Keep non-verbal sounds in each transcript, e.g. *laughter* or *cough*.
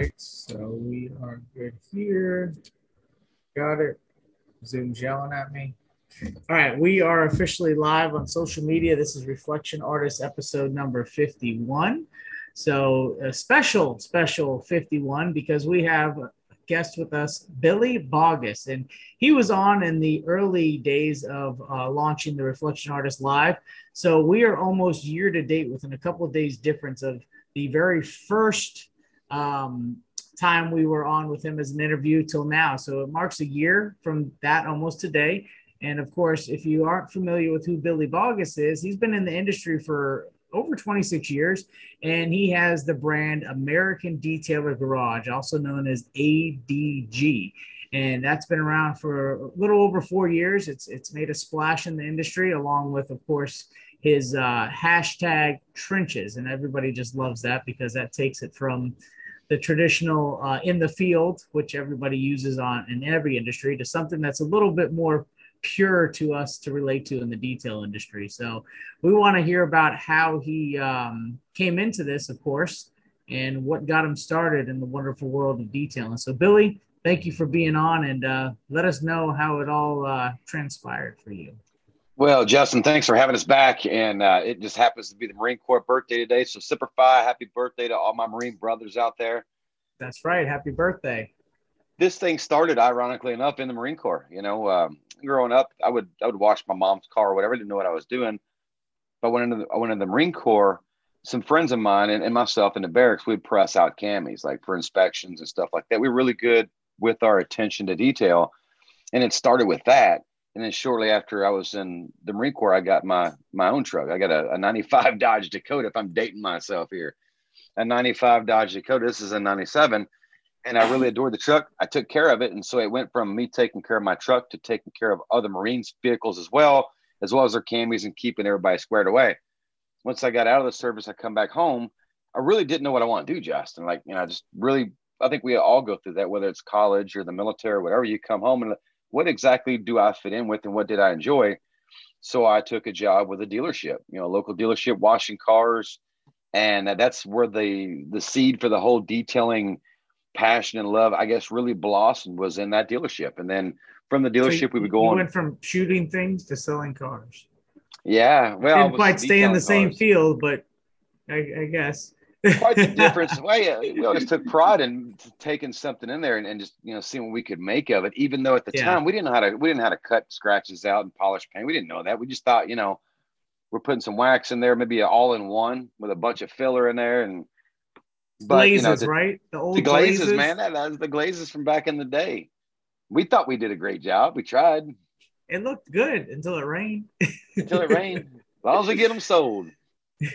Right, so we are good here. Got it. Zoom's yelling at me. All right, we are officially live on social media. This is Reflection Artist episode number 51. So, a special, special 51 because we have a guest with us, Billy Boggess. And he was on in the early days of uh, launching the Reflection Artist Live. So, we are almost year to date within a couple of days difference of the very first um, time we were on with him as an interview till now. So it marks a year from that almost today. And of course, if you aren't familiar with who Billy Boggess is, he's been in the industry for over 26 years and he has the brand American Detailer Garage, also known as ADG. And that's been around for a little over four years. It's it's made a splash in the industry, along with, of course, his uh, hashtag trenches. And everybody just loves that because that takes it from the traditional uh, in the field, which everybody uses on in every industry, to something that's a little bit more pure to us to relate to in the detail industry. So we want to hear about how he um, came into this, of course, and what got him started in the wonderful world of detailing. So Billy, thank you for being on and uh, let us know how it all uh, transpired for you. Well, Justin, thanks for having us back. And uh, it just happens to be the Marine Corps birthday today. So, Semper Fi, happy birthday to all my Marine brothers out there. That's right. Happy birthday. This thing started, ironically enough, in the Marine Corps. You know, um, growing up, I would I would wash my mom's car or whatever. I didn't know what I was doing. But when I went into the Marine Corps, some friends of mine and, and myself in the barracks, we'd press out camis like for inspections and stuff like that. We were really good with our attention to detail. And it started with that and then shortly after I was in the Marine Corps, I got my my own truck. I got a, a 95 *laughs* Dodge Dakota. If I'm dating myself here, a 95 Dodge Dakota. This is a 97, and I really adored the truck. I took care of it, and so it went from me taking care of my truck to taking care of other Marines vehicles as well, as well as their camis and keeping everybody squared away. Once I got out of the service, I come back home. I really didn't know what I want to do, Justin. Like you know, I just really. I think we all go through that, whether it's college or the military or whatever. You come home and what exactly do I fit in with and what did I enjoy? So I took a job with a dealership, you know, local dealership washing cars. And that's where the the seed for the whole detailing passion and love, I guess, really blossomed was in that dealership. And then from the dealership, so we would go you on. went from shooting things to selling cars. Yeah, well, didn't quite stay in the same field, but I, I guess quite the *laughs* difference. Well, yeah, we always took pride in taking something in there and, and, just you know seeing what we could make of it. Even though at the yeah. time we didn't know how to we didn't know how to cut scratches out and polish paint. We didn't know that. We just thought you know we're putting some wax in there, maybe an all in one with a bunch of filler in there and but, glazes, you know, the, right? The old the glazes, glazes, man. That, that was the glazes from back in the day. We thought we did a great job. We tried. It looked good until it rained. until it rained. As long as we get them sold. *laughs*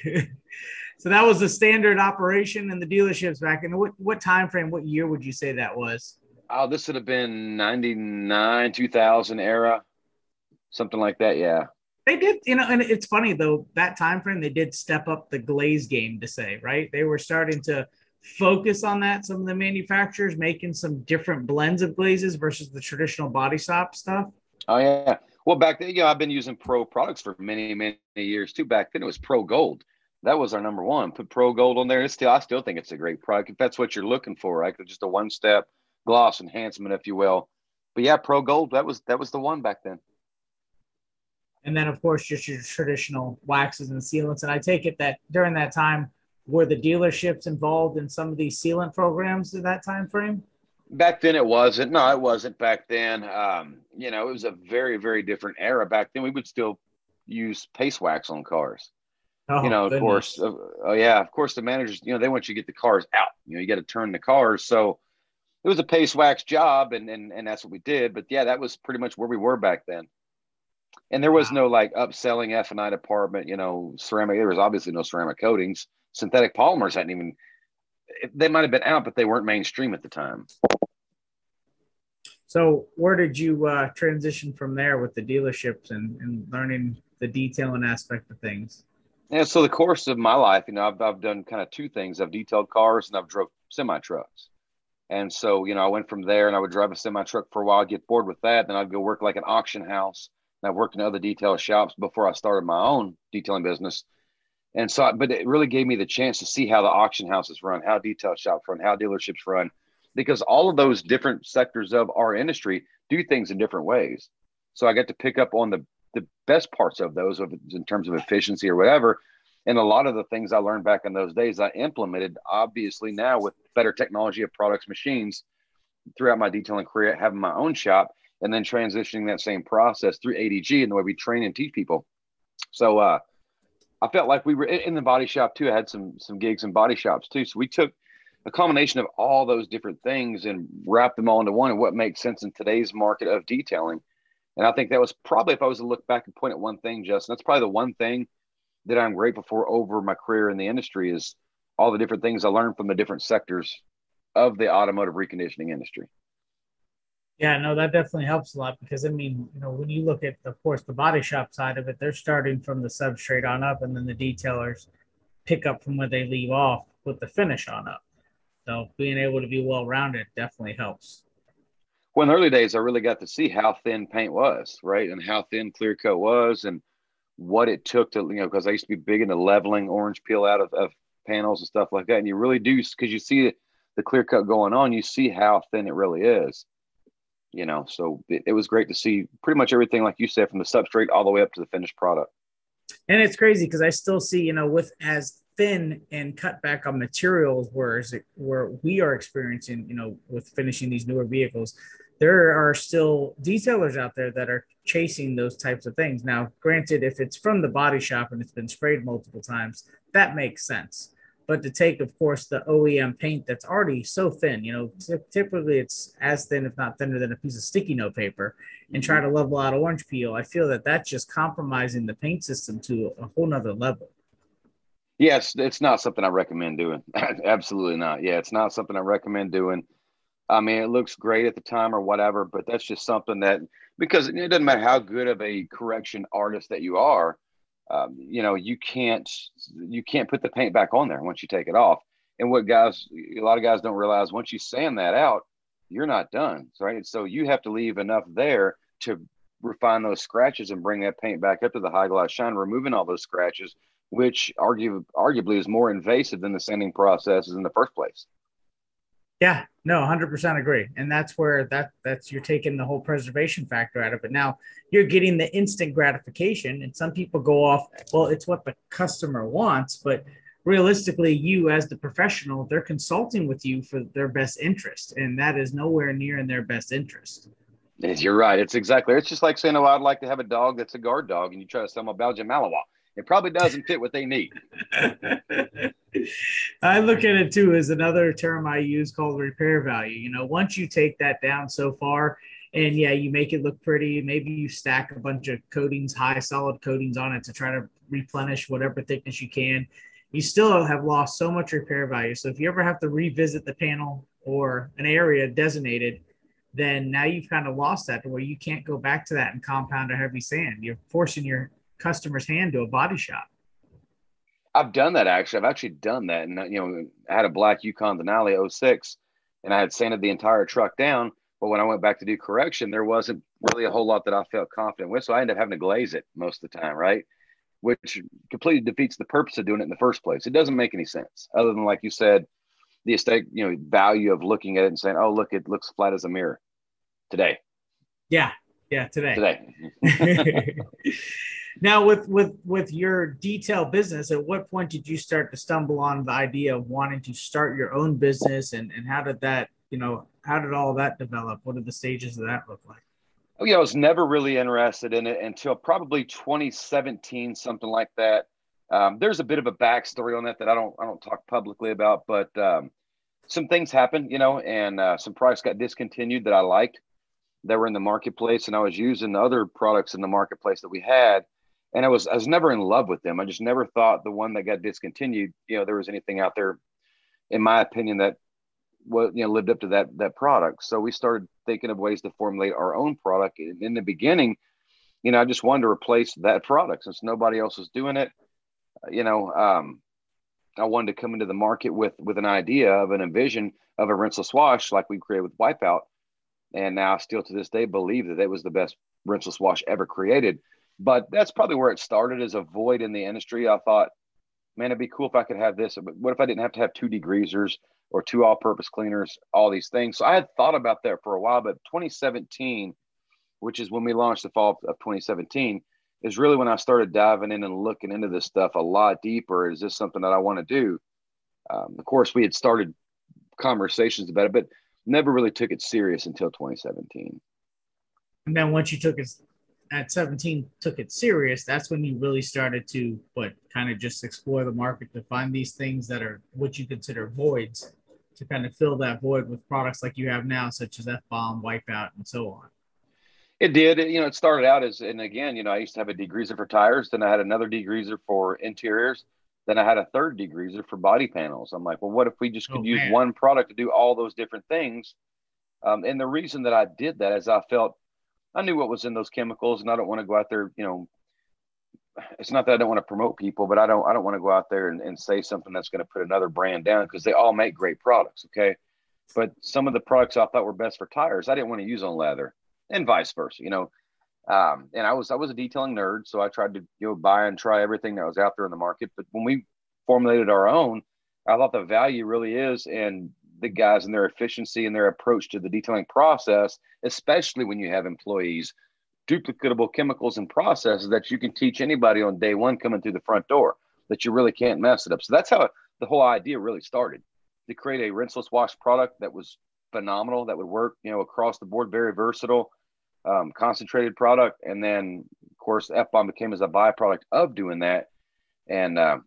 so that was the standard operation in the dealerships back in what what time frame what year would you say that was? Oh this would have been 99 2000 era something like that yeah. They did you know and it's funny though that time frame they did step up the glaze game to say right? They were starting to focus on that some of the manufacturers making some different blends of glazes versus the traditional body shop stuff. Oh yeah. Well back then you know i've been using pro products for many many years too. Back then it was pro gold that was our number one. Put Pro Gold on there. It's still, I still think it's a great product if that's what you're looking for, right? Just a one step gloss enhancement, if you will. But yeah, Pro Gold, that was that was the one back then. And then, of course, just your traditional waxes and sealants. And I take it that during that time, were the dealerships involved in some of these sealant programs in that time frame? Back then, it wasn't. No, it wasn't back then. Um, you know, it was a very, very different era. Back then, we would still use paste wax on cars. Oh, you know, of course. Uh, oh, yeah. Of course, the managers, you know, they want you to get the cars out. You know, you got to turn the cars. So it was a paste wax job, and, and, and that's what we did. But yeah, that was pretty much where we were back then. And there was wow. no like upselling F and I department, you know, ceramic. There was obviously no ceramic coatings. Synthetic polymers hadn't even they might have been out, but they weren't mainstream at the time. So, where did you uh, transition from there with the dealerships and, and learning the detailing aspect of things? Yeah, so the course of my life, you know, I've, I've done kind of two things. I've detailed cars and I've drove semi trucks. And so, you know, I went from there and I would drive a semi truck for a while, get bored with that. Then I'd go work like an auction house. And I worked in other detail shops before I started my own detailing business. And so, but it really gave me the chance to see how the auction houses run, how detail shops run, how dealerships run, because all of those different sectors of our industry do things in different ways. So I got to pick up on the the best parts of those in terms of efficiency or whatever. And a lot of the things I learned back in those days, I implemented obviously now with better technology of products, machines throughout my detailing career, having my own shop and then transitioning that same process through ADG and the way we train and teach people. So, uh, I felt like we were in the body shop too. I had some, some gigs in body shops too. So we took a combination of all those different things and wrapped them all into one and what makes sense in today's market of detailing. And I think that was probably, if I was to look back and point at one thing, Justin, that's probably the one thing that I'm grateful for over my career in the industry is all the different things I learned from the different sectors of the automotive reconditioning industry. Yeah, no, that definitely helps a lot because I mean, you know, when you look at, of course, the body shop side of it, they're starting from the substrate on up, and then the detailers pick up from where they leave off with the finish on up. So being able to be well rounded definitely helps. Well, in the early days, I really got to see how thin paint was, right, and how thin clear coat was, and what it took to, you know, because I used to be big into leveling orange peel out of, of panels and stuff like that. And you really do, because you see the clear cut going on, you see how thin it really is, you know. So it, it was great to see pretty much everything, like you said, from the substrate all the way up to the finished product. And it's crazy because I still see, you know, with as thin and cut back on materials whereas it, where we are experiencing you know with finishing these newer vehicles there are still detailers out there that are chasing those types of things now granted if it's from the body shop and it's been sprayed multiple times that makes sense but to take of course the oem paint that's already so thin you know t- typically it's as thin if not thinner than a piece of sticky note paper and try mm-hmm. to level out orange peel i feel that that's just compromising the paint system to a whole nother level Yes, it's not something I recommend doing. *laughs* Absolutely not. Yeah, it's not something I recommend doing. I mean, it looks great at the time or whatever, but that's just something that because it doesn't matter how good of a correction artist that you are, um, you know, you can't you can't put the paint back on there once you take it off. And what guys, a lot of guys don't realize once you sand that out, you're not done, right? So you have to leave enough there to refine those scratches and bring that paint back up to the high gloss shine, removing all those scratches which argue, arguably is more invasive than the sanding processes in the first place. Yeah, no, 100% agree. And that's where that that's you're taking the whole preservation factor out of it. Now, you're getting the instant gratification and some people go off, well, it's what the customer wants, but realistically, you as the professional, they're consulting with you for their best interest, and that is nowhere near in their best interest. You're right. It's exactly. It's just like saying, "Oh, I'd like to have a dog that's a guard dog," and you try to sell them a Belgian Malinois it probably doesn't fit what they need. *laughs* I look at it too as another term I use called repair value. You know, once you take that down so far, and yeah, you make it look pretty, maybe you stack a bunch of coatings, high solid coatings on it to try to replenish whatever thickness you can. You still have lost so much repair value. So if you ever have to revisit the panel or an area designated, then now you've kind of lost that to where you can't go back to that and compound a heavy sand. You're forcing your customer's hand to a body shop. I've done that actually. I've actually done that. And, you know, I had a black Yukon Denali 06 and I had sanded the entire truck down. But when I went back to do correction, there wasn't really a whole lot that I felt confident with. So I ended up having to glaze it most of the time, right? Which completely defeats the purpose of doing it in the first place. It doesn't make any sense other than, like you said, the estate, you know, value of looking at it and saying, oh, look, it looks flat as a mirror today. Yeah. Yeah. Today. Today. *laughs* Now, with with with your detail business, at what point did you start to stumble on the idea of wanting to start your own business, and and how did that, you know, how did all that develop? What did the stages of that look like? Oh, yeah, I was never really interested in it until probably 2017, something like that. Um, there's a bit of a backstory on that that I don't I don't talk publicly about, but um, some things happened, you know, and uh, some products got discontinued that I liked that were in the marketplace, and I was using other products in the marketplace that we had and I was I was never in love with them. I just never thought the one that got discontinued, you know, there was anything out there in my opinion, that what you know lived up to that that product. So we started thinking of ways to formulate our own product. In the beginning, you know, I just wanted to replace that product since nobody else was doing it. You know, um, I wanted to come into the market with with an idea of an envision of a rinseless wash like we created with Wipeout, and now still to this day believe that it was the best rinseless wash ever created. But that's probably where it started as a void in the industry. I thought, man, it'd be cool if I could have this. But what if I didn't have to have two degreasers or two all-purpose cleaners, all these things? So I had thought about that for a while. But 2017, which is when we launched the fall of 2017 is really when I started diving in and looking into this stuff a lot deeper. Is this something that I want to do? Um, of course, we had started conversations about it, but never really took it serious until 2017. And then once you took it at 17, took it serious, that's when you really started to, but kind of just explore the market to find these things that are what you consider voids to kind of fill that void with products like you have now, such as F bomb, Wipeout, and so on. It did. You know, it started out as, and again, you know, I used to have a degreaser for tires. Then I had another degreaser for interiors. Then I had a third degreaser for body panels. I'm like, well, what if we just could oh, use man. one product to do all those different things? Um, and the reason that I did that is I felt I knew what was in those chemicals, and I don't want to go out there. You know, it's not that I don't want to promote people, but I don't I don't want to go out there and, and say something that's going to put another brand down because they all make great products. Okay, but some of the products I thought were best for tires, I didn't want to use on leather and vice versa, you know. Um, and I was I was a detailing nerd, so I tried to you know buy and try everything that was out there in the market. But when we formulated our own, I thought the value really is in the guys and their efficiency and their approach to the detailing process, especially when you have employees, duplicatable chemicals and processes that you can teach anybody on day one coming through the front door that you really can't mess it up. So that's how the whole idea really started to create a rinseless wash product that was phenomenal that would work, you know, across the board, very versatile, um, concentrated product. And then, of course, F bomb became as a byproduct of doing that. And uh,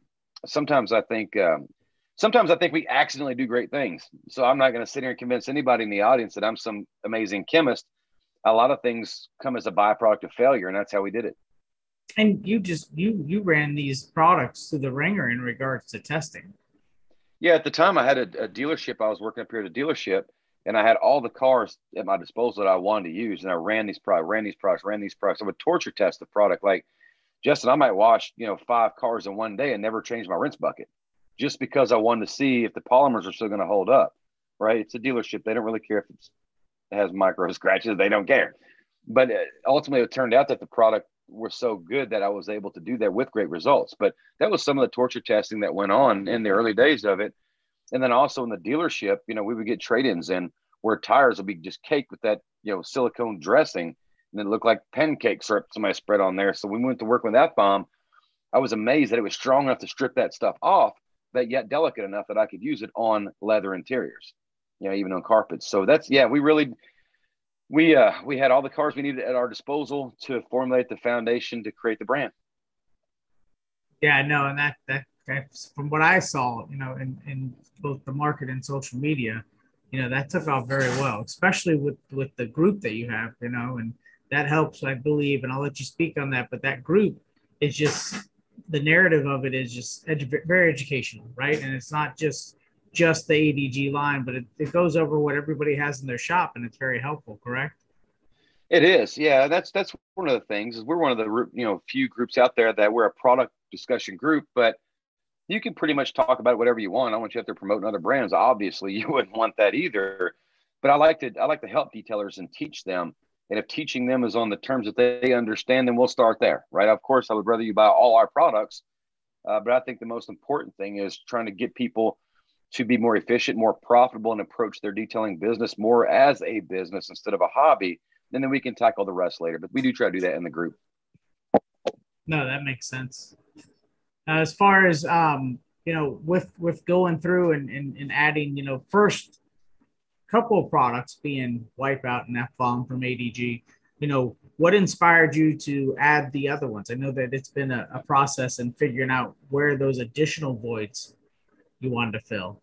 sometimes I think, um, sometimes I think we accidentally do great things. So I'm not going to sit here and convince anybody in the audience that I'm some amazing chemist. A lot of things come as a byproduct of failure, and that's how we did it. And you just you you ran these products to the wringer in regards to testing. Yeah, at the time I had a, a dealership. I was working up here at a dealership, and I had all the cars at my disposal that I wanted to use, and I ran these products, ran these products, ran these products. I would torture test the product. Like Justin, I might wash you know five cars in one day and never change my rinse bucket, just because I wanted to see if the polymers are still going to hold up. Right? It's a dealership; they don't really care if it has micro *laughs* scratches; they don't care. But uh, ultimately, it turned out that the product was so good that I was able to do that with great results. But that was some of the torture testing that went on in the early days of it and then also in the dealership, you know, we would get trade-ins in where tires would be just caked with that, you know, silicone dressing and it looked like pancake syrup somebody spread on there. So we went to work with that bomb. I was amazed that it was strong enough to strip that stuff off, but yet delicate enough that I could use it on leather interiors, you know, even on carpets. So that's yeah, we really we uh we had all the cars we needed at our disposal to formulate the foundation to create the brand. Yeah, no, and that that from what I saw, you know, in, in both the market and social media, you know, that took off very well, especially with with the group that you have, you know, and that helps, I believe. And I'll let you speak on that. But that group is just the narrative of it is just edu- very educational, right? And it's not just just the ADG line, but it, it goes over what everybody has in their shop, and it's very helpful. Correct? It is, yeah. That's that's one of the things is we're one of the you know few groups out there that we're a product discussion group, but you can pretty much talk about whatever you want. I want you out there promoting other brands. Obviously, *laughs* you wouldn't want that either. But I like to I like to help detailers and teach them. And if teaching them is on the terms that they understand, then we'll start there, right? Of course, I would rather you buy all our products, uh, but I think the most important thing is trying to get people to be more efficient, more profitable, and approach their detailing business more as a business instead of a hobby. And then we can tackle the rest later. But we do try to do that in the group. No, that makes sense. Uh, as far as um, you know, with with going through and, and, and adding, you know, first couple of products being Wipeout and F bomb from ADG, you know, what inspired you to add the other ones? I know that it's been a, a process in figuring out where those additional voids you wanted to fill.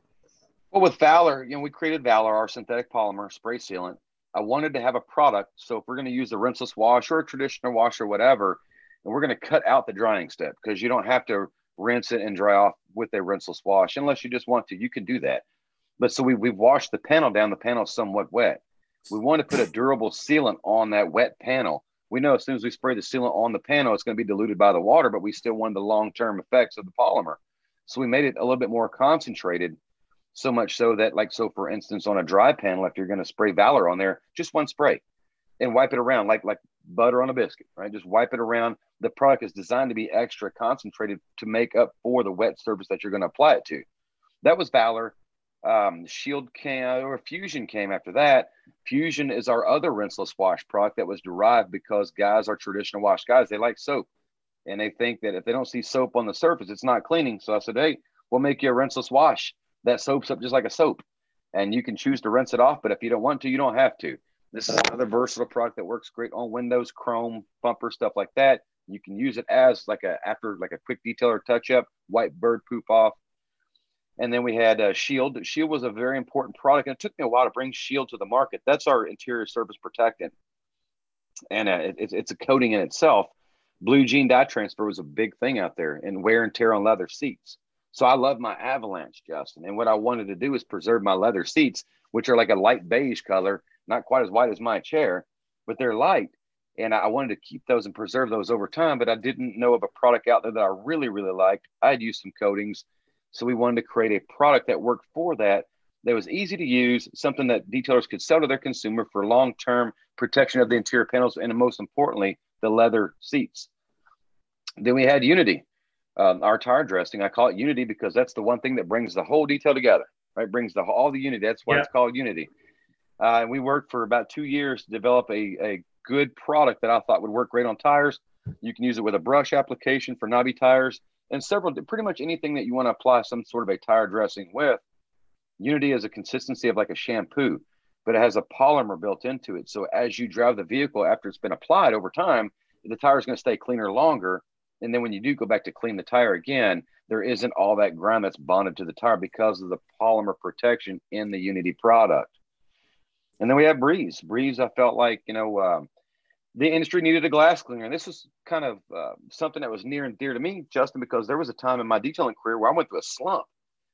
Well, with Valor, you know, we created Valor, our synthetic polymer spray sealant. I wanted to have a product. So if we're going to use a rinseless wash or a traditional wash or whatever, and we're going to cut out the drying step because you don't have to rinse it and dry off with a rinseless wash. Unless you just want to, you can do that. But so we, we've washed the panel down. The panel somewhat wet. We want to put a durable sealant on that wet panel. We know as soon as we spray the sealant on the panel, it's going to be diluted by the water, but we still want the long term effects of the polymer. So we made it a little bit more concentrated, so much so that, like, so for instance, on a dry panel, if you're going to spray Valor on there, just one spray and wipe it around like like butter on a biscuit, right? Just wipe it around. The product is designed to be extra concentrated to make up for the wet surface that you're going to apply it to. That was Valor. Um, Shield came or Fusion came after that. Fusion is our other rinseless wash product that was derived because guys are traditional wash guys. They like soap and they think that if they don't see soap on the surface, it's not cleaning. So I said, hey, we'll make you a rinseless wash that soaps up just like a soap. And you can choose to rinse it off, but if you don't want to, you don't have to. This is another versatile product that works great on Windows, Chrome, bumper, stuff like that. You can use it as like a after like a quick detailer touch up, white bird poop off. And then we had uh, Shield. Shield was a very important product, and it took me a while to bring Shield to the market. That's our interior surface protectant, and uh, it, it's a coating in itself. Blue jean dye transfer was a big thing out there, and wear and tear on leather seats. So I love my Avalanche, Justin. And what I wanted to do is preserve my leather seats, which are like a light beige color, not quite as white as my chair, but they're light. And I wanted to keep those and preserve those over time, but I didn't know of a product out there that I really, really liked. I'd used some coatings. So we wanted to create a product that worked for that, that was easy to use, something that detailers could sell to their consumer for long term protection of the interior panels, and most importantly, the leather seats. Then we had Unity, um, our tire dressing. I call it Unity because that's the one thing that brings the whole detail together, right? Brings the all the Unity. That's why yeah. it's called Unity. Uh, we worked for about two years to develop a, a good product that I thought would work great on tires. You can use it with a brush application for knobby tires and several, pretty much anything that you want to apply some sort of a tire dressing with. Unity is a consistency of like a shampoo, but it has a polymer built into it. So as you drive the vehicle after it's been applied over time, the tire is going to stay cleaner longer. And then when you do go back to clean the tire again, there isn't all that grime that's bonded to the tire because of the polymer protection in the Unity product. And then we have Breeze. Breeze, I felt like, you know, um, the industry needed a glass cleaner. And this was kind of uh, something that was near and dear to me, Justin, because there was a time in my detailing career where I went through a slump,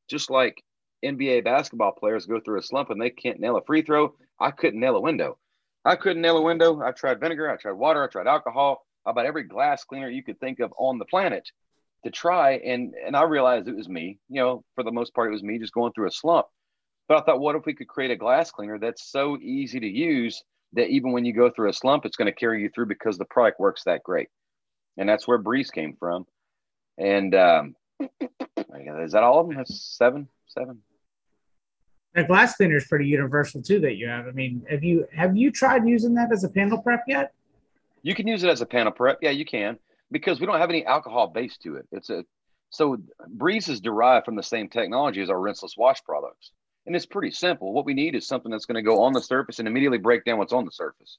just like NBA basketball players go through a slump and they can't nail a free throw. I couldn't nail a window. I couldn't nail a window. I tried vinegar, I tried water, I tried alcohol, about every glass cleaner you could think of on the planet to try. And and I realized it was me. You know, for the most part, it was me just going through a slump. But I thought, what if we could create a glass cleaner that's so easy to use that even when you go through a slump, it's going to carry you through because the product works that great. And that's where Breeze came from. And um, *coughs* is that all of them? That's seven, seven. The glass cleaner is pretty universal too. That you have. I mean, have you have you tried using that as a panel prep yet? You can use it as a panel prep. Yeah, you can because we don't have any alcohol base to it. It's a so Breeze is derived from the same technology as our rinseless wash products. And it's pretty simple. What we need is something that's going to go on the surface and immediately break down what's on the surface.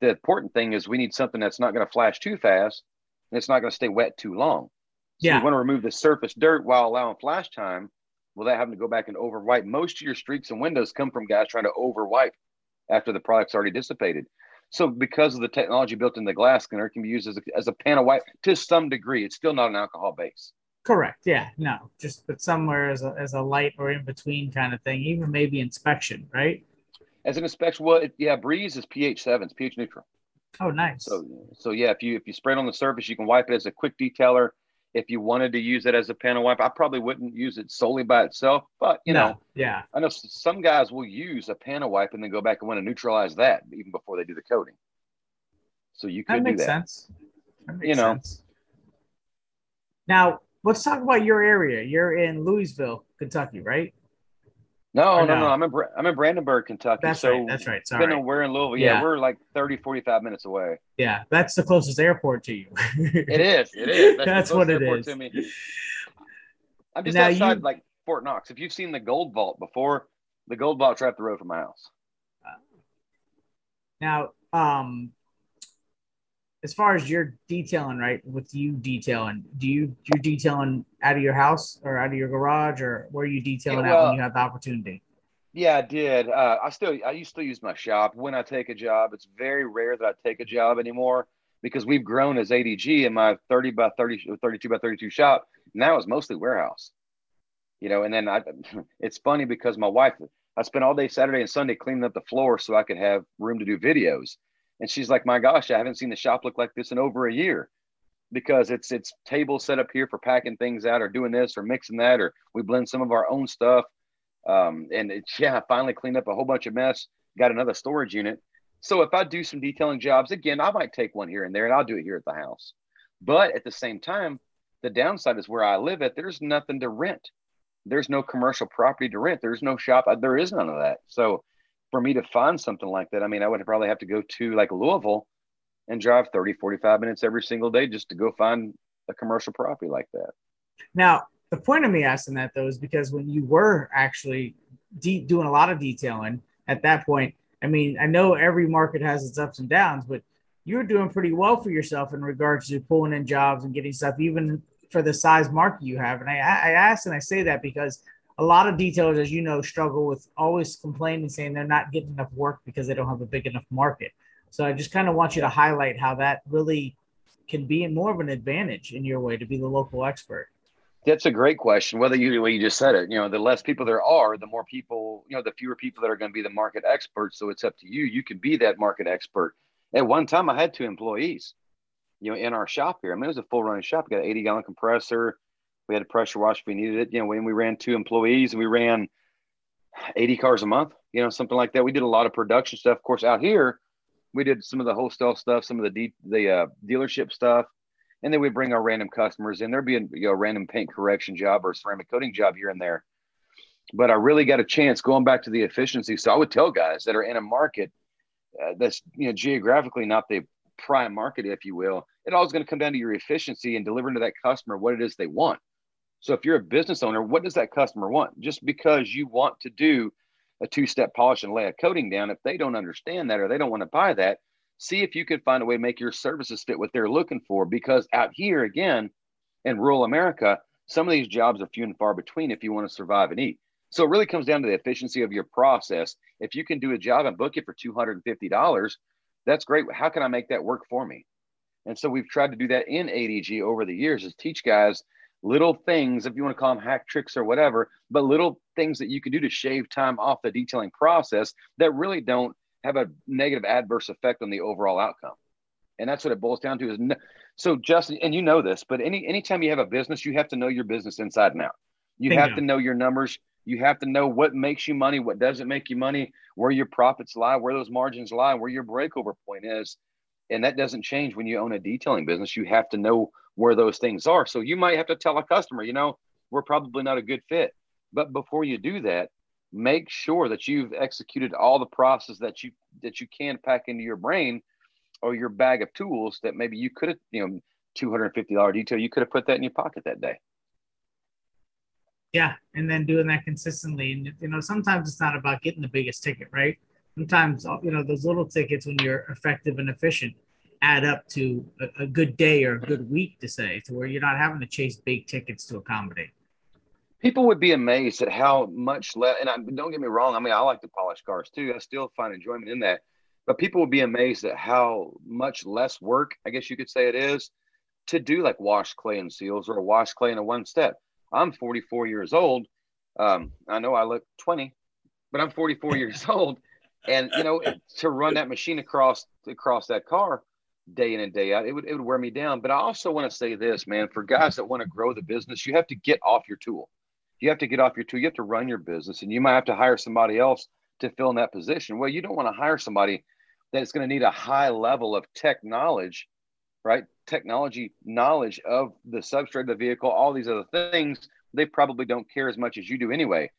The important thing is we need something that's not going to flash too fast and it's not going to stay wet too long. So yeah. you want to remove the surface dirt while allowing flash time without having to go back and over wipe. Most of your streaks and windows come from guys trying to over wipe after the product's already dissipated. So because of the technology built in the glass cleaner, it can be used as a, as a panel wipe to some degree. It's still not an alcohol base. Correct. Yeah. No. Just but somewhere as a as a light or in between kind of thing. Even maybe inspection, right? As an inspection, well, it, yeah, Breeze is pH seven, it's pH neutral. Oh, nice. So, so yeah, if you if you spray it on the surface, you can wipe it as a quick detailer. If you wanted to use it as a panel wipe, I probably wouldn't use it solely by itself. But you no, know, yeah, I know some guys will use a panel wipe and then go back and want to neutralize that even before they do the coating. So you could that makes do that. Sense. That makes you know. Sense. Now, let's talk about your area. You're in Louisville, Kentucky, right? No, no, no, I'm in I'm in Brandenburg, Kentucky. That's so right. That's right. Sorry. We're in Louisville. Yeah, yeah, we're like 30, 45 minutes away. Yeah, that's the closest airport to you. it *laughs* is. It is. That's, that's what it is. To me. *laughs* I'm just now outside you, like Fort Knox. If you've seen the Gold Vault before, the Gold Vault's right up the road from my house. Now, um, as far as your detailing, right? With you detailing, do you you detailing out of your house or out of your garage, or where are you detailing yeah, well, out when you have the opportunity? Yeah, I did. Uh, I still I used to use my shop when I take a job. It's very rare that I take a job anymore because we've grown as ADG in my 30 by 30, 32 by 32 shop. Now it's mostly warehouse, you know. And then I, *laughs* it's funny because my wife, I spent all day Saturday and Sunday cleaning up the floor so I could have room to do videos. And she's like, "My gosh, I haven't seen the shop look like this in over a year." because it's it's tables set up here for packing things out or doing this or mixing that or we blend some of our own stuff. Um, and it's *laughs* yeah finally cleaned up a whole bunch of mess got another storage unit. So if i do some detailing jobs again i might take one here and there and i'll do it here at the house. But at the same time the downside is where i live at there's nothing to rent. There's no commercial property to rent. There's no shop. There is none of that. So for me to find something like that i mean i would probably have to go to like louisville and drive 30, 45 minutes every single day just to go find a commercial property like that. Now, the point of me asking that though is because when you were actually de- doing a lot of detailing at that point, I mean, I know every market has its ups and downs, but you were doing pretty well for yourself in regards to pulling in jobs and getting stuff, even for the size market you have. And I, I ask and I say that because a lot of detailers, as you know, struggle with always complaining, saying they're not getting enough work because they don't have a big enough market. So I just kind of want you to highlight how that really can be more of an advantage in your way to be the local expert. That's a great question. Whether you, well, you just said it, you know, the less people there are, the more people, you know, the fewer people that are going to be the market experts. So it's up to you. You can be that market expert. At one time, I had two employees, you know, in our shop here. I mean, it was a full running shop. We got an 80 gallon compressor. We had a pressure wash if we needed it. You know, when we ran two employees and we ran 80 cars a month, you know, something like that. We did a lot of production stuff. Of course, out here, we did some of the wholesale stuff, some of the deep, the uh, dealership stuff, and then we bring our random customers in. There'd be a you know, random paint correction job or ceramic coating job here and there. But I really got a chance going back to the efficiency. So I would tell guys that are in a market uh, that's you know geographically not the prime market, if you will. It all is going to come down to your efficiency and delivering to that customer what it is they want. So if you're a business owner, what does that customer want? Just because you want to do a two-step polish and lay a coating down. If they don't understand that or they don't want to buy that, see if you can find a way to make your services fit what they're looking for. Because out here again in rural America, some of these jobs are few and far between if you want to survive and eat. So it really comes down to the efficiency of your process. If you can do a job and book it for $250, that's great. How can I make that work for me? And so we've tried to do that in ADG over the years is teach guys little things, if you want to call them hack tricks or whatever, but little things that you can do to shave time off the detailing process that really don't have a negative adverse effect on the overall outcome. And that's what it boils down to is no, so Justin, and you know this, but any anytime you have a business, you have to know your business inside and out. You Bingo. have to know your numbers. You have to know what makes you money, what doesn't make you money, where your profits lie, where those margins lie, where your breakover point is. And that doesn't change when you own a detailing business. You have to know where those things are. So you might have to tell a customer, you know, we're probably not a good fit. But before you do that, make sure that you've executed all the process that you that you can pack into your brain or your bag of tools that maybe you could have, you know, $250 detail, you could have put that in your pocket that day. Yeah, and then doing that consistently. And you know, sometimes it's not about getting the biggest ticket, right? Sometimes you know those little tickets when you're effective and efficient add up to a, a, good day or a good week to say to where you're not having to chase big tickets to accommodate. People would be amazed at how much less and I, don't get me wrong i mean i like to polish cars too i still find enjoyment in that but people would be amazed at how much less work i guess you could say it is to do like wash clay and seals or wash clay in a one step. I'm 44 years old um, i know i look 20 but i'm 44 years *laughs* old and you know to run that machine across across that car day in and day out. It would it would wear me down. But I also want to say this, man, for guys that want to grow the business, you have to get off your tool. You have to get off your tool. You have to run your business, and you might have to hire somebody else to fill in that position. Well, you don't want to hire somebody that's going to need a high level of tech knowledge, right? Technology knowledge of the substrate of the vehicle, all these other things. They probably don't care as much as you do anyway.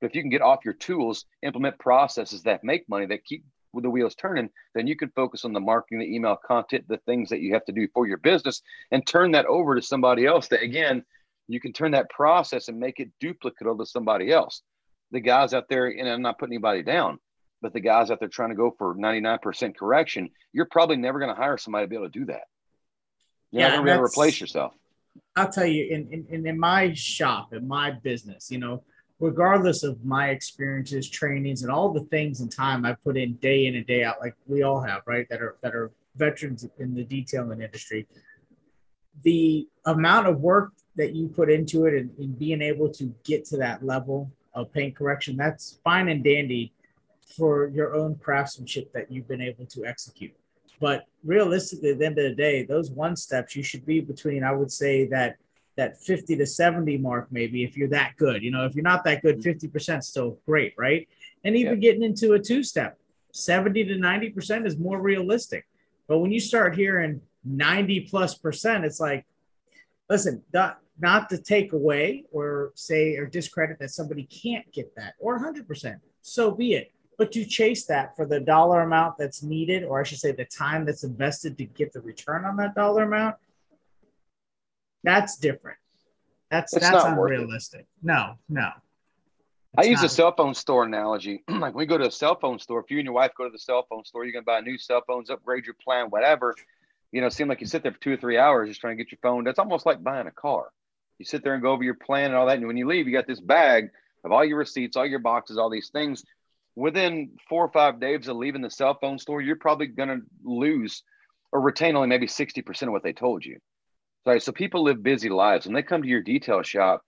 But if you can get off your tools, implement processes that make money, that keep the wheels turning, then you can focus on the marketing, the email content, the things that you have to do for your business, and turn that over to somebody else. That again, you can turn that process and make it duplicable to somebody else. The guys out there, and I'm not putting anybody down, but the guys out there trying to go for 99% correction, you're probably never going to hire somebody to be able to do that. You're yeah, not going to be able to replace yourself. I'll tell you, in, in, in my shop, in my business, you know, regardless of my experiences, trainings, and all the things and time I put in day in and day out, like we all have, right? That are that are veterans in the detailing industry. The amount of work that you put into it and, and being able to get to that level of paint correction, that's fine and dandy for your own craftsmanship that you've been able to execute. But realistically, at the end of the day, those one steps you should be between, I would say that that 50 to 70 mark, maybe if you're that good. You know, if you're not that good, 50% mm-hmm. still great, right? And even yeah. getting into a two step, 70 to 90% is more realistic. But when you start hearing 90 plus percent, it's like, listen, not, not to take away or say or discredit that somebody can't get that or 100%. So be it. But to chase that for the dollar amount that's needed, or I should say the time that's invested to get the return on that dollar amount, that's different. That's it's that's unrealistic. No, no. I use not. a cell phone store analogy. *clears throat* like when we go to a cell phone store, if you and your wife go to the cell phone store, you're gonna buy new cell phones, upgrade your plan, whatever. You know, seem like you sit there for two or three hours just trying to get your phone. That's almost like buying a car. You sit there and go over your plan and all that, and when you leave, you got this bag of all your receipts, all your boxes, all these things. Within four or five days of leaving the cell phone store, you're probably gonna lose or retain only maybe sixty percent of what they told you. Right. So people live busy lives. When they come to your detail shop,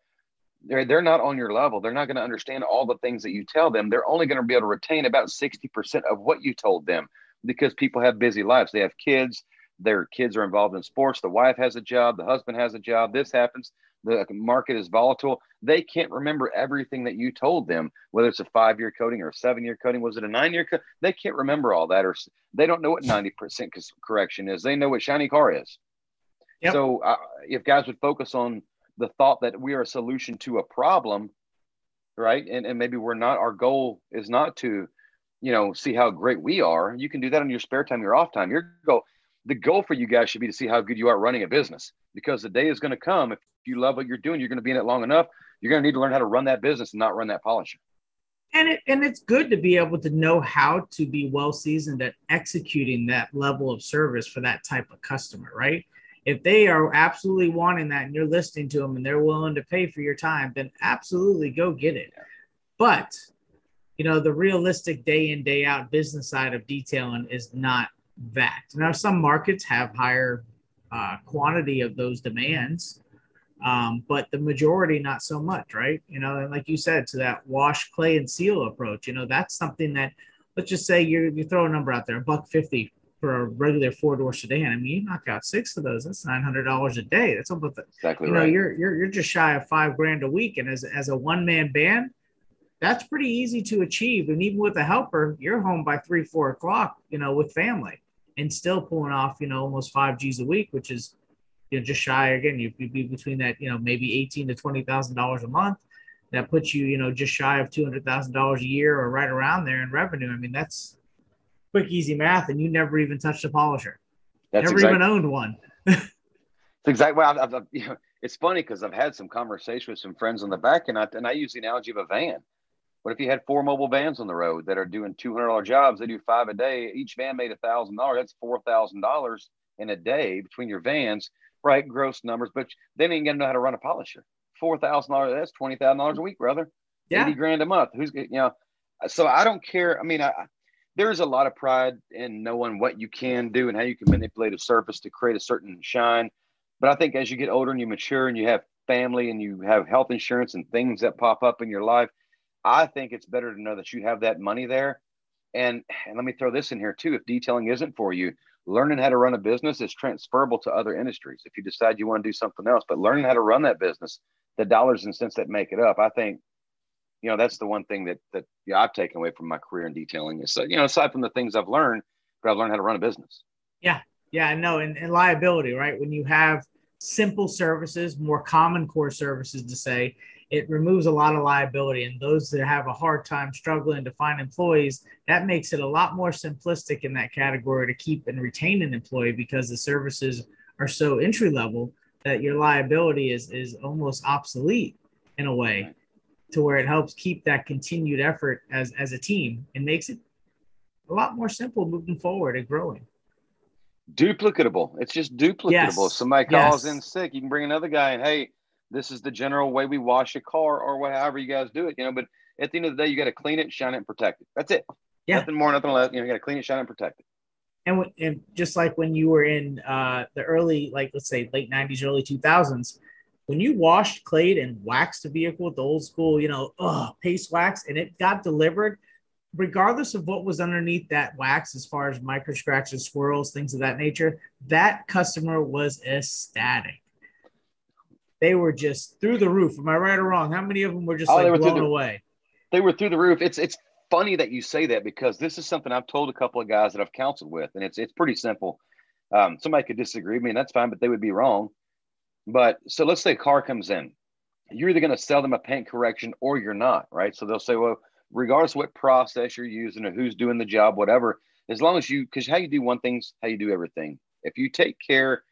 they're they're not on your level. They're not going to understand all the things that you tell them. They're only going to be able to retain about 60% of what you told them because people have busy lives. They have kids, their kids are involved in sports, the wife has a job, the husband has a job, this happens, the market is volatile. They can't remember everything that you told them, whether it's a five year coating or a seven year coating. Was it a nine year? Co- they can't remember all that, or they don't know what 90% correction is. They know what shiny car is. Yep. So uh, if guys would focus on the thought that we are a solution to a problem, right? And, and maybe we're not, our goal is not to, you know, see how great we are. You can do that on your spare time, your off time. Your goal, the goal for you guys should be to see how good you are running a business because the day is going to come. If you love what you're doing, you're going to be in it long enough. You're going to need to learn how to run that business and not run that polisher. And it, and it's good to be able to know how to be well seasoned at executing that level of service for that type of customer, right? If they are absolutely wanting that and you're listening to them and they're willing to pay for your time, then absolutely go get it. But you know, the realistic day in, day out business side of detailing is not that. Now, some markets have higher uh, quantity of those demands, um, but the majority not so much, right? You know, and like you said, to that wash, clay, and seal approach, you know, that's something that let's just say you you throw a number out there, a buck fifty for a regular four door sedan. I mean, you knock out six of those, that's nine hundred dollars a day. That's almost exactly you know, right. you're you're you're just shy of five grand a week. And as as a one man band, that's pretty easy to achieve. And even with a helper, you're home by three, four o'clock, you know, with family and still pulling off, you know, almost five G's a week, which is you know just shy again, you'd be between that, you know, maybe eighteen to twenty thousand dollars a month. That puts you, you know, just shy of two hundred thousand dollars a year or right around there in revenue. I mean, that's quick, easy math, and you never even touched a polisher. That's never exactly, even owned one. *laughs* it's exactly. Well, I've, I've, you know, it's funny because I've had some conversation with some friends on the back, and I and I use the analogy of a van. What if you had four mobile vans on the road that are doing two hundred dollar jobs? They do five a day. Each van made a thousand dollars. That's four thousand dollars in a day between your vans, right? Gross numbers, but they ain't gonna know how to run a polisher. Four thousand dollars. That's twenty thousand dollars a week, brother. Yeah. Eighty grand a month. Who's you know? So I don't care. I mean, I there's a lot of pride in knowing what you can do and how you can manipulate a surface to create a certain shine. But I think as you get older and you mature and you have family and you have health insurance and things that pop up in your life, I think it's better to know that you have that money there. And, and let me throw this in here too. If detailing isn't for you, learning how to run a business is transferable to other industries. If you decide you want to do something else, but learning how to run that business, the dollars and cents that make it up, I think you know that's the one thing that that yeah, I've taken away from my career in detailing is uh, you know aside from the things I've learned, but I've learned how to run a business. Yeah, yeah, no, and, and liability, right? When you have simple services, more common core services to say, it removes a lot of liability. And those that have a hard time struggling to find employees, that makes it a lot more simplistic in that category to keep and retain an employee because the services are so entry level that your liability is is almost obsolete in a way to where it helps keep that continued effort as as a team and makes it a lot more simple moving forward and growing. Duplicatable. It's just duplicatable. Yes. If somebody calls yes. in sick, you can bring another guy and hey, this is the general way we wash a car or whatever you guys do it, you know. But at the end of the day, you got to clean it, shine it, and protect it. That's it. Yeah. Nothing more, nothing less. You know, you got to clean it, shine it, and protect it. and, and just like when you were in uh, the early, like let's say late '90s, early 2000s, when you washed, clayed, and waxed a vehicle with the old school, you know, oh, paste wax, and it got delivered, regardless of what was underneath that wax, as far as micro scratches, swirls, things of that nature, that customer was ecstatic. They were just through the roof. Am I right or wrong? How many of them were just oh, like blown the, away? They were through the roof. It's it's funny that you say that because this is something I've told a couple of guys that I've counseled with, and it's it's pretty simple. Um, somebody could disagree with me, and that's fine, but they would be wrong. But so let's say a car comes in, you're either going to sell them a paint correction or you're not, right? So they'll say, well, regardless what process you're using or who's doing the job, whatever, as long as you, because how you do one thing's how you do everything. If you take care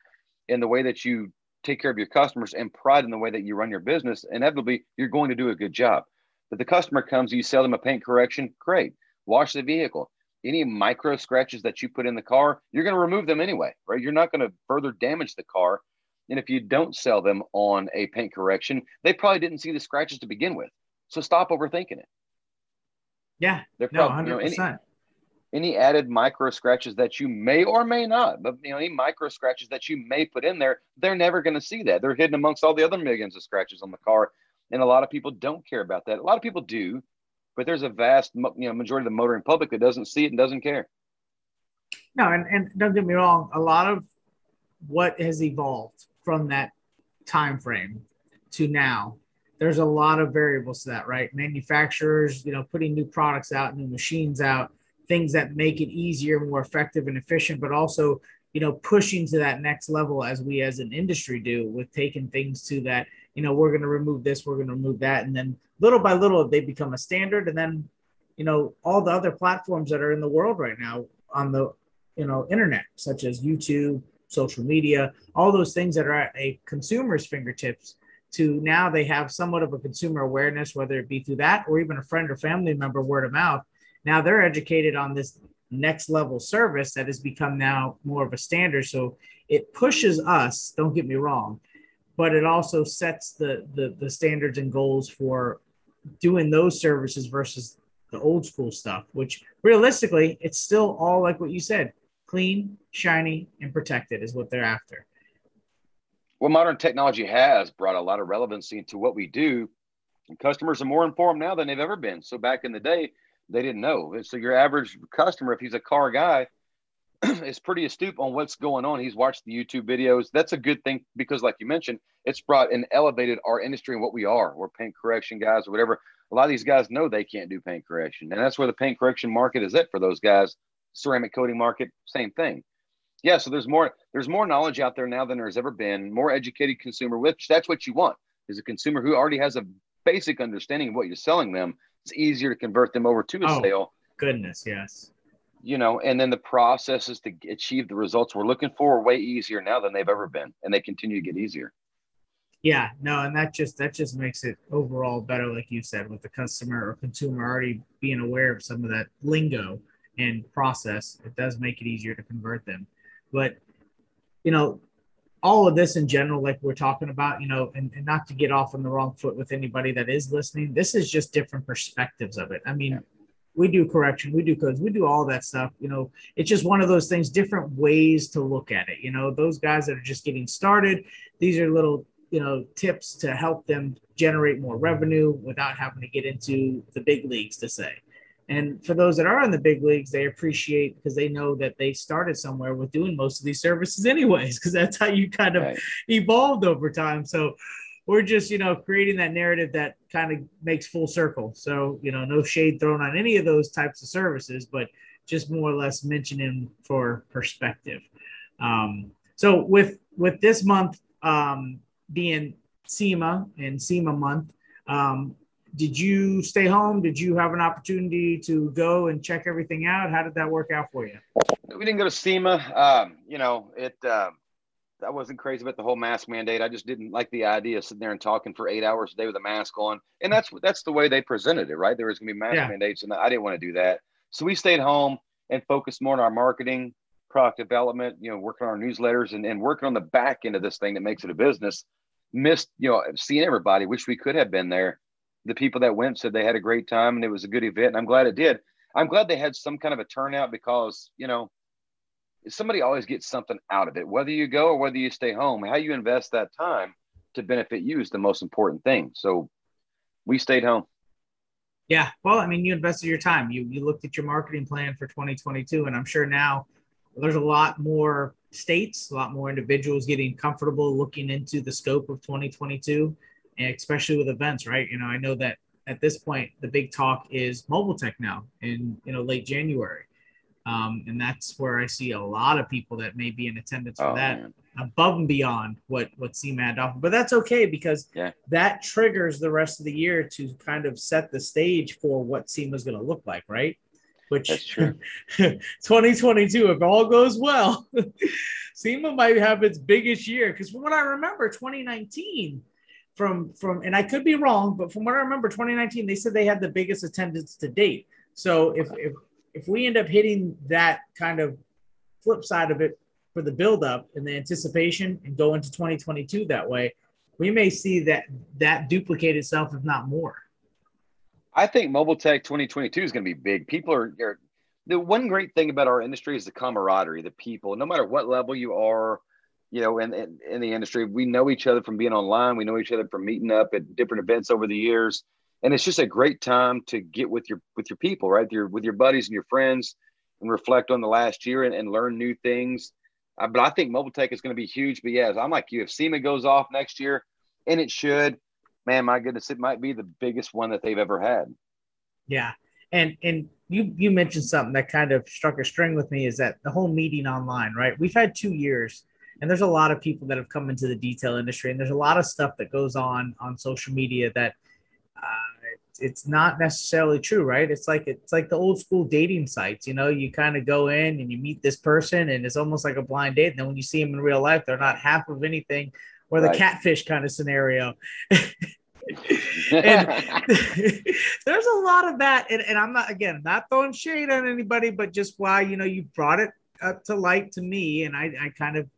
in the way that you take care of your customers and pride in the way that you run your business, inevitably you're going to do a good job. But the customer comes, you sell them a paint correction, great. Wash the vehicle. Any micro scratches that you put in the car, you're going to remove them anyway, right? You're not going to further damage the car. And if you don't sell them on a paint correction, they probably didn't see the scratches to begin with. So stop overthinking it. Yeah, they're probably, no, 100%. You know, any, any added micro scratches that you may or may not, but you know, any micro scratches that you may put in there, they're never going to see that. They're hidden amongst all the other millions of scratches on the car, and a lot of people don't care about that. A lot of people do, but there's a vast, you know, majority of the motoring public that doesn't see it and doesn't care. No, and, and don't get me wrong, a lot of what has evolved from that time frame to now. There's a lot of variables to that right? Manufacturers you know putting new products out new machines out things that make it easier, more effective, and efficient, but also you know pushing to that next level as we as an industry do with taking things to that you know we're going to remove this we're going to remove that and then little by little they become a standard and then you know all the other platforms that are in the world right now on the you know internet such as youtube social media all those things that are at a consumer's fingertips to now they have somewhat of a consumer awareness whether it be through that or even a friend or family member word of mouth now they're educated on this next level service that has become now more of a standard. So it pushes us, don't get me wrong, but it also sets the, the, the standards and goals for doing those services versus the old school stuff, which realistically, it's still all like what you said clean, shiny, and protected is what they're after. Well, modern technology has brought a lot of relevancy to what we do. And customers are more informed now than they've ever been. So back in the day, they didn't know. So your average customer, if he's a car guy, *clears throat* is pretty astute on what's going on. He's watched the YouTube videos. That's a good thing because, like you mentioned, it's brought and elevated our industry and what we are. We're paint correction guys or whatever. A lot of these guys know they can't do paint correction, and that's where the paint correction market is at for those guys. Ceramic coating market, same thing. Yeah, so there's more there's more knowledge out there now than there's ever been. More educated consumer, which that's what you want, is a consumer who already has a basic understanding of what you're selling them it's easier to convert them over to a oh, sale. Goodness, yes. You know, and then the processes to achieve the results we're looking for are way easier now than they've ever been, and they continue to get easier. Yeah, no, and that just that just makes it overall better, like you said, with the customer or consumer already being aware of some of that lingo and process. It does make it easier to convert them. But you know, all of this in general, like we're talking about, you know, and, and, not to get off on the wrong foot with anybody that is listening, this is just different perspectives of it. I mean, yeah. we do correction, we do codes, we do all that stuff. You know, it's just one of those things, different ways to look at it. You know, those guys that are just getting started, these are little, you know, tips to help them generate more revenue without having to get into the big leagues to say. And for those that are in the big leagues, they appreciate because they know that they started somewhere with doing most of these services, anyways, because that's how you kind of right. evolved over time. So we're just, you know, creating that narrative that kind of makes full circle. So, you know, no shade thrown on any of those types of services, but just more or less mentioning for perspective. Um, so with with this month um, being SEMA and SEMA month, um, did you stay home? Did you have an opportunity to go and check everything out? How did that work out for you? We didn't go to SEMA. Um, you know, it. Uh, I wasn't crazy about the whole mask mandate. I just didn't like the idea of sitting there and talking for eight hours a day with a mask on. And that's that's the way they presented it, right? There was going to be mask yeah. mandates, and I didn't want to do that. So we stayed home and focused more on our marketing, product development. You know, working on our newsletters and, and working on the back end of this thing that makes it a business. Missed, you know, seeing everybody. Wish we could have been there the people that went said they had a great time and it was a good event. And I'm glad it did. I'm glad they had some kind of a turnout because, you know, somebody always gets something out of it, whether you go or whether you stay home. How you invest that time to benefit you is the most important thing. So we stayed home. Yeah. Well, I mean, you invested your time. You you looked at your marketing plan for 2022, and I'm sure now there's a lot more states, a lot more individuals getting comfortable looking into the scope of 2022, and especially with events, right? You know, I know that at this point the big talk is mobile tech now in you know late January. Um, and that's where I see a lot of people that may be in attendance for oh, that man. above and beyond what what had offered. But that's okay because yeah. that triggers the rest of the year to kind of set the stage for what SEMA is going to look like, right? Which that's true. *laughs* 2022, if all goes well, *laughs* SEMA might have its biggest year. Because from what I remember, 2019 from from and I could be wrong, but from what I remember, 2019 they said they had the biggest attendance to date. So if if if we end up hitting that kind of flip side of it for the buildup and the anticipation and go into 2022 that way, we may see that that duplicate itself, if not more. I think Mobile Tech 2022 is going to be big. People are, are the one great thing about our industry is the camaraderie, the people. No matter what level you are, you know, in, in, in the industry, we know each other from being online. We know each other from meeting up at different events over the years. And it's just a great time to get with your with your people right? Your with your buddies and your friends and reflect on the last year and, and learn new things. Uh, but i think mobile tech is going to be huge. But yeah i'm like you. If sema goes off next year and it should man my goodness it might be the biggest one that they've ever had. Yeah. And and you you mentioned something that kind of struck a string with me is that the whole meeting online right? We've had two years and there's a lot of people that have come into the detail industry and there's a lot of stuff that goes on on social media that uh, it's not necessarily true, right? It's like it's like the old school dating sites. You know, you kind of go in and you meet this person, and it's almost like a blind date. And then when you see them in real life, they're not half of anything, or the right. catfish kind of scenario. and *laughs* *laughs* there's a lot of that, and, and I'm not again not throwing shade on anybody, but just why you know you brought it up to light to me, and I, I kind of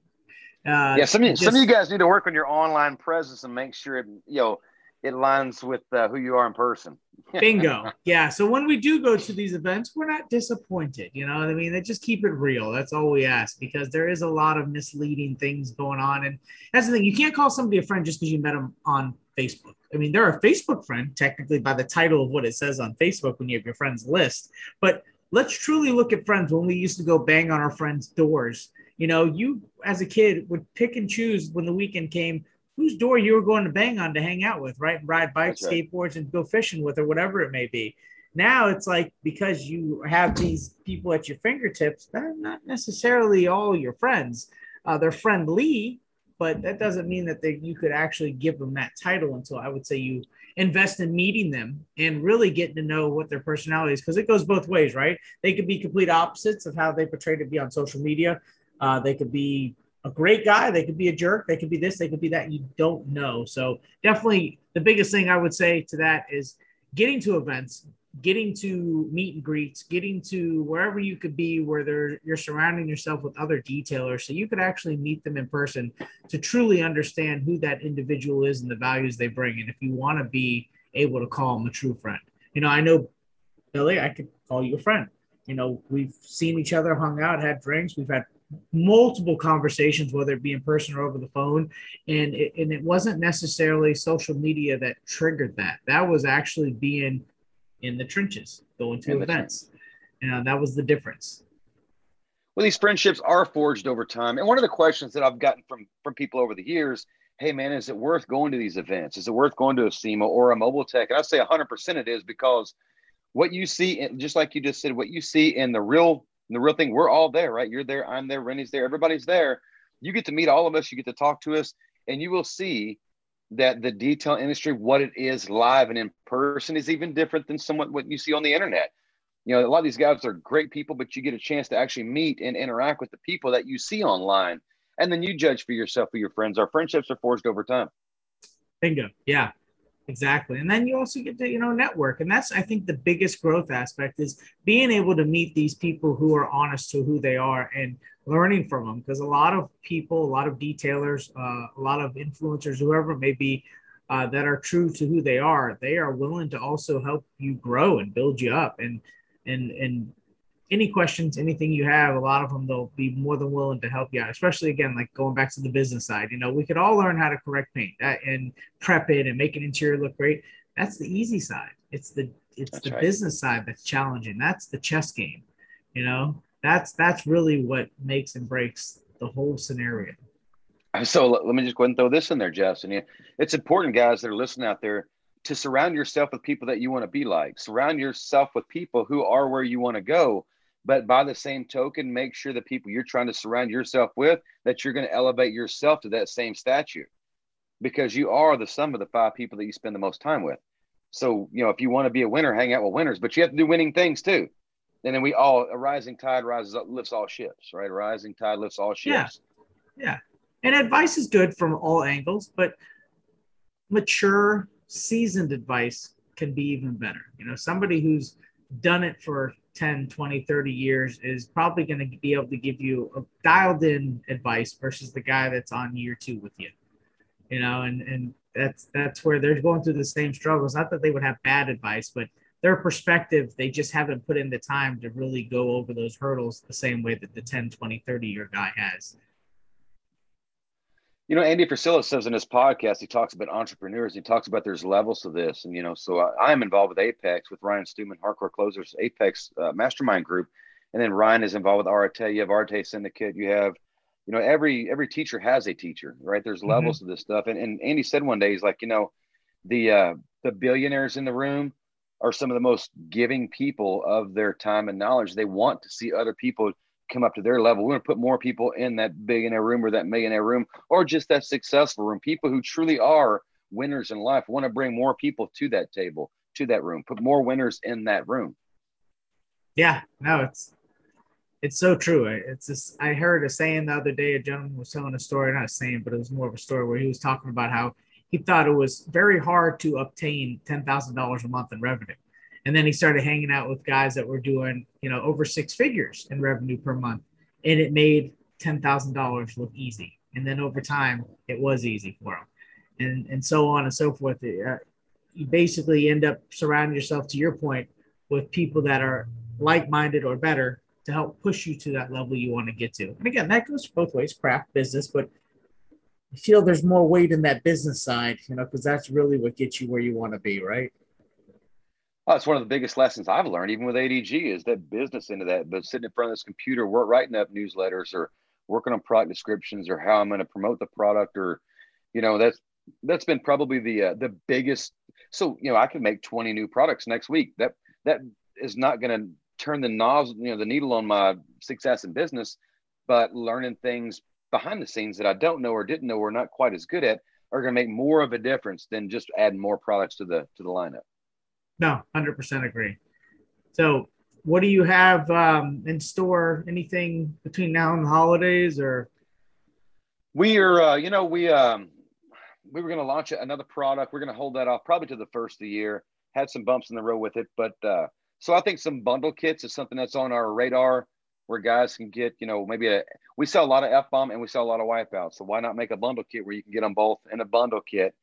uh, yeah. Some of, just, some of you guys need to work on your online presence and make sure it, you know it aligns with uh, who you are in person. *laughs* Bingo. Yeah. So when we do go to these events, we're not disappointed. You know what I mean? They just keep it real. That's all we ask because there is a lot of misleading things going on. And that's the thing. You can't call somebody a friend just because you met them on Facebook. I mean, they're a Facebook friend, technically, by the title of what it says on Facebook when you have your friends list. But let's truly look at friends when we used to go bang on our friends' doors. You know, you as a kid would pick and choose when the weekend came whose door you were going to bang on to hang out with, right? Ride bikes, right. skateboards, and go fishing with, or whatever it may be. Now it's like because you have these people at your fingertips, they're not necessarily all your friends. Uh, they're friendly, but that doesn't mean that they, you could actually give them that title until I would say you invest in meeting them and really getting to know what their personality is because it goes both ways, right? They could be complete opposites of how they portray to be on social media. Uh, they could be a great guy. They could be a jerk. They could be this. They could be that. You don't know. So definitely the biggest thing I would say to that is getting to events, getting to meet and greets, getting to wherever you could be where you're surrounding yourself with other detailers so you could actually meet them in person to truly understand who that individual is and the values they bring. And if you want to be able to call them a true friend, you know, I know Billy, I could call you a friend. You know, we've seen each other, hung out, had drinks, we've had multiple conversations, whether it be in person or over the phone. And it, and it wasn't necessarily social media that triggered that. That was actually being in the trenches, going to in events. You uh, know, that was the difference. Well, these friendships are forged over time. And one of the questions that I've gotten from from people over the years, hey man, is it worth going to these events? Is it worth going to a SEMA or a mobile tech? And I say 100% it is because what you see, just like you just said, what you see in the real and the real thing, we're all there, right? You're there, I'm there, Renny's there, everybody's there. You get to meet all of us, you get to talk to us, and you will see that the detail industry, what it is live and in person, is even different than somewhat what you see on the internet. You know, a lot of these guys are great people, but you get a chance to actually meet and interact with the people that you see online. And then you judge for yourself who your friends are. Friendships are forged over time. Bingo. Yeah. Exactly. And then you also get to, you know, network. And that's, I think, the biggest growth aspect is being able to meet these people who are honest to who they are and learning from them. Because a lot of people, a lot of detailers, uh, a lot of influencers, whoever it may be, uh, that are true to who they are, they are willing to also help you grow and build you up. And, and, and, any questions, anything you have, a lot of them they'll be more than willing to help you out. Especially again, like going back to the business side. You know, we could all learn how to correct paint uh, and prep it and make an interior look great. That's the easy side. It's the it's that's the right. business side that's challenging. That's the chess game. You know, that's that's really what makes and breaks the whole scenario. So let me just go ahead and throw this in there, Jeff. And it's important, guys that are listening out there, to surround yourself with people that you want to be like. Surround yourself with people who are where you want to go. But by the same token, make sure the people you're trying to surround yourself with that you're going to elevate yourself to that same statue, because you are the sum of the five people that you spend the most time with. So you know, if you want to be a winner, hang out with winners, but you have to do winning things too. And then we all a rising tide rises up, lifts all ships, right? A rising tide lifts all ships. Yeah. Yeah. And advice is good from all angles, but mature, seasoned advice can be even better. You know, somebody who's done it for 10, 20, 30 years is probably going to be able to give you a dialed in advice versus the guy that's on year two with you. You know, and and that's that's where they're going through the same struggles. Not that they would have bad advice, but their perspective, they just haven't put in the time to really go over those hurdles the same way that the 10, 20, 30 year guy has. You know, Andy Frisella says in his podcast, he talks about entrepreneurs. He talks about there's levels to this. And, you know, so I, am involved with Apex with Ryan Stewman, Hardcore Closers, Apex uh, Mastermind Group. And then Ryan is involved with Arete. You have Arete Syndicate. You have, you know, every every teacher has a teacher, right? There's mm-hmm. levels mm-hmm. to this stuff. And, and Andy said one day, he's like, you know, the uh, the billionaires in the room are some of the most giving people of their time and knowledge. They want to see other people come up to their level. We want to put more people in that billionaire room or that millionaire room or just that successful room. People who truly are winners in life want to bring more people to that table, to that room, put more winners in that room. Yeah, no, it's it's so true. It's just I heard a saying the other day. A gentleman was telling a story, not a saying, but it was more of a story where he was talking about how he thought it was very hard to obtain ten thousand dollars a month in revenue. And then he started hanging out with guys that were doing, you know, over six figures in revenue per month. And it made $10,000 look easy. And then over time, it was easy for him. And, and so on and so forth. Uh, you basically end up surrounding yourself, to your point, with people that are like minded or better to help push you to that level you want to get to. And again, that goes both ways craft, business, but I feel there's more weight in that business side, you know, because that's really what gets you where you want to be, right? Oh, it's one of the biggest lessons I've learned, even with ADG, is that business into that. But sitting in front of this computer, we're writing up newsletters or working on product descriptions or how I'm going to promote the product, or you know, that's that's been probably the uh, the biggest. So you know, I can make 20 new products next week. That that is not going to turn the nozzle, you know, the needle on my success in business, but learning things behind the scenes that I don't know or didn't know or not quite as good at are going to make more of a difference than just adding more products to the to the lineup. No, hundred percent agree. So, what do you have um, in store? Anything between now and the holidays, or? We are, uh, you know, we um, we were going to launch another product. We're going to hold that off probably to the first of the year. Had some bumps in the road with it, but uh, so I think some bundle kits is something that's on our radar where guys can get, you know, maybe a. We sell a lot of f bomb and we sell a lot of wipeouts. So why not make a bundle kit where you can get them both in a bundle kit?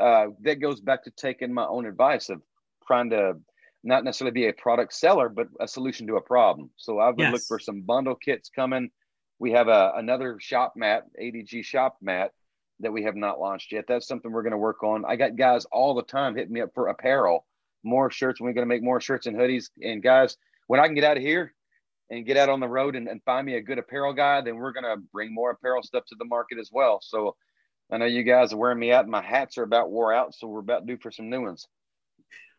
Uh, that goes back to taking my own advice of trying to not necessarily be a product seller, but a solution to a problem. So I've been yes. looking for some bundle kits coming. We have a, another shop mat, ADG shop mat that we have not launched yet. That's something we're going to work on. I got guys all the time hitting me up for apparel, more shirts. We're going to make more shirts and hoodies. And guys, when I can get out of here and get out on the road and, and find me a good apparel guy, then we're going to bring more apparel stuff to the market as well. So I know you guys are wearing me out. My hats are about wore out, so we're about due for some new ones.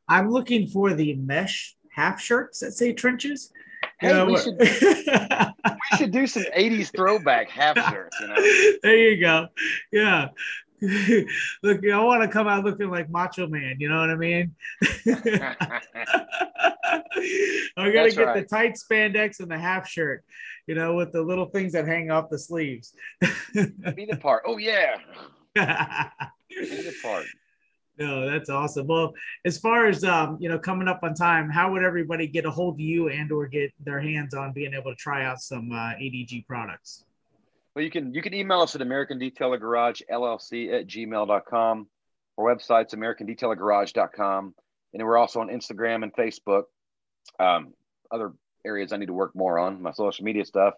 I'm looking for the mesh half shirts that say trenches. Hey, know, we, should, we should do some 80s throwback half shirts. You know? *laughs* There you go. Yeah. *laughs* Look, I want to come out looking like Macho Man. You know what I mean? *laughs* I'm gonna get right. the tight spandex and the half shirt, you know, with the little things that hang off the sleeves. Be the part. Oh yeah. Be the part. No, that's awesome. Well, as far as um, you know, coming up on time, how would everybody get a hold of you and or get their hands on being able to try out some uh, ADG products? Well, you can you can email us at American Detailer Garage LLC at gmail.com. Our website's AmericanDetailerGarage.com. And we're also on Instagram and Facebook, um, other areas I need to work more on, my social media stuff.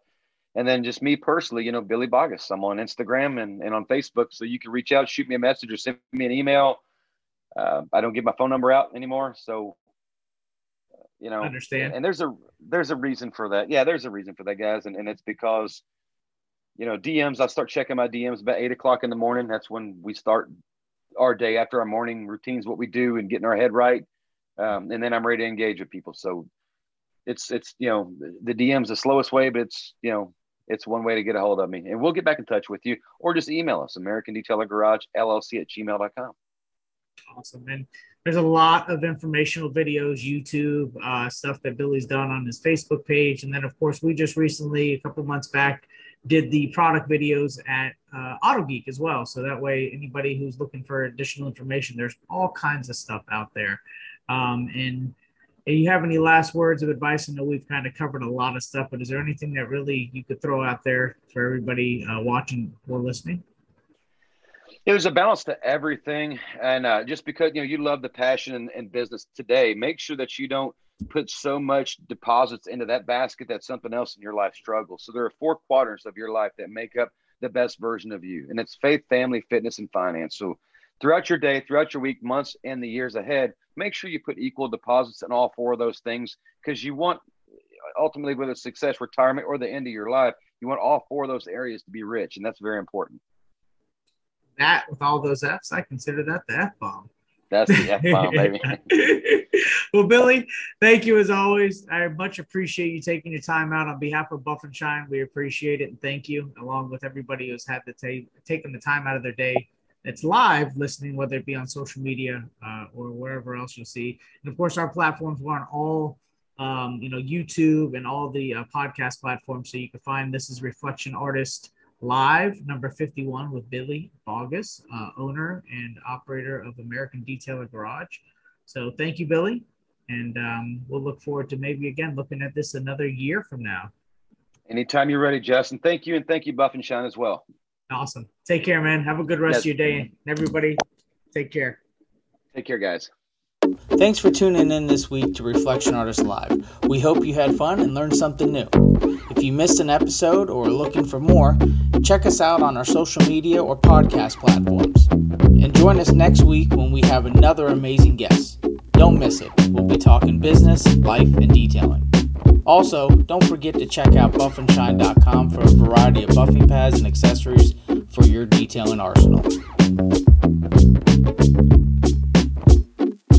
And then just me personally, you know, Billy Boggess. I'm on Instagram and, and on Facebook. So you can reach out, shoot me a message or send me an email. Uh, I don't give my phone number out anymore. So, you know, understand. And there's a, there's a reason for that. Yeah, there's a reason for that guys. And, and it's because, you know, DMs, I start checking my DMs about eight o'clock in the morning. That's when we start our day after our morning routines, what we do and getting our head right. Um, and then I'm ready to engage with people. So it's, it's, you know, the DM's the slowest way, but it's, you know, it's one way to get a hold of me and we'll get back in touch with you or just email us American Detailer Garage LLC at gmail.com. Awesome. And there's a lot of informational videos, YouTube, uh, stuff that Billy's done on his Facebook page. And then, of course, we just recently, a couple months back, did the product videos at uh, Auto Geek as well. So that way, anybody who's looking for additional information, there's all kinds of stuff out there. Um, and if you have any last words of advice? I know we've kind of covered a lot of stuff, but is there anything that really you could throw out there for everybody uh, watching or listening? There's a balance to everything. And uh, just because you know you love the passion and, and, business today make sure that you don't put so much deposits into that basket that something else in your life struggles. So there are four quadrants of your life that make up the best version of you and it's faith family fitness and finance. So throughout your day throughout your week months and the years ahead make sure you put equal deposits in all four of those things because you want ultimately whether it's success retirement or the end of your life you want all four of those areas to be rich and that's very important that with all those F's, I consider that the F bomb. That's the F bomb, baby. *laughs* well, Billy, thank you as always. I much appreciate you taking your time out on behalf of Buff and Shine. We appreciate it and thank you, along with everybody who's had the t- taken the time out of their day. It's live listening, whether it be on social media uh, or wherever else you'll see. And of course, our platforms are on all, um, you know, YouTube and all the uh, podcast platforms. So you can find this is Reflection Artist live, number 51, with Billy Boggess, uh, owner and operator of American Detailer Garage. So thank you, Billy. And um, we'll look forward to maybe again looking at this another year from now. Anytime you're ready, Justin. Thank you. And thank you, Buff and Shine, as well. Awesome. Take care, man. Have a good rest yes. of your day. Everybody, take care. Take care, guys. Thanks for tuning in this week to Reflection Artist Live. We hope you had fun and learned something new. If you missed an episode or are looking for more, check us out on our social media or podcast platforms. And join us next week when we have another amazing guest. Don't miss it. We'll be talking business, life, and detailing. Also, don't forget to check out buffandshine.com for a variety of buffing pads and accessories for your detailing arsenal.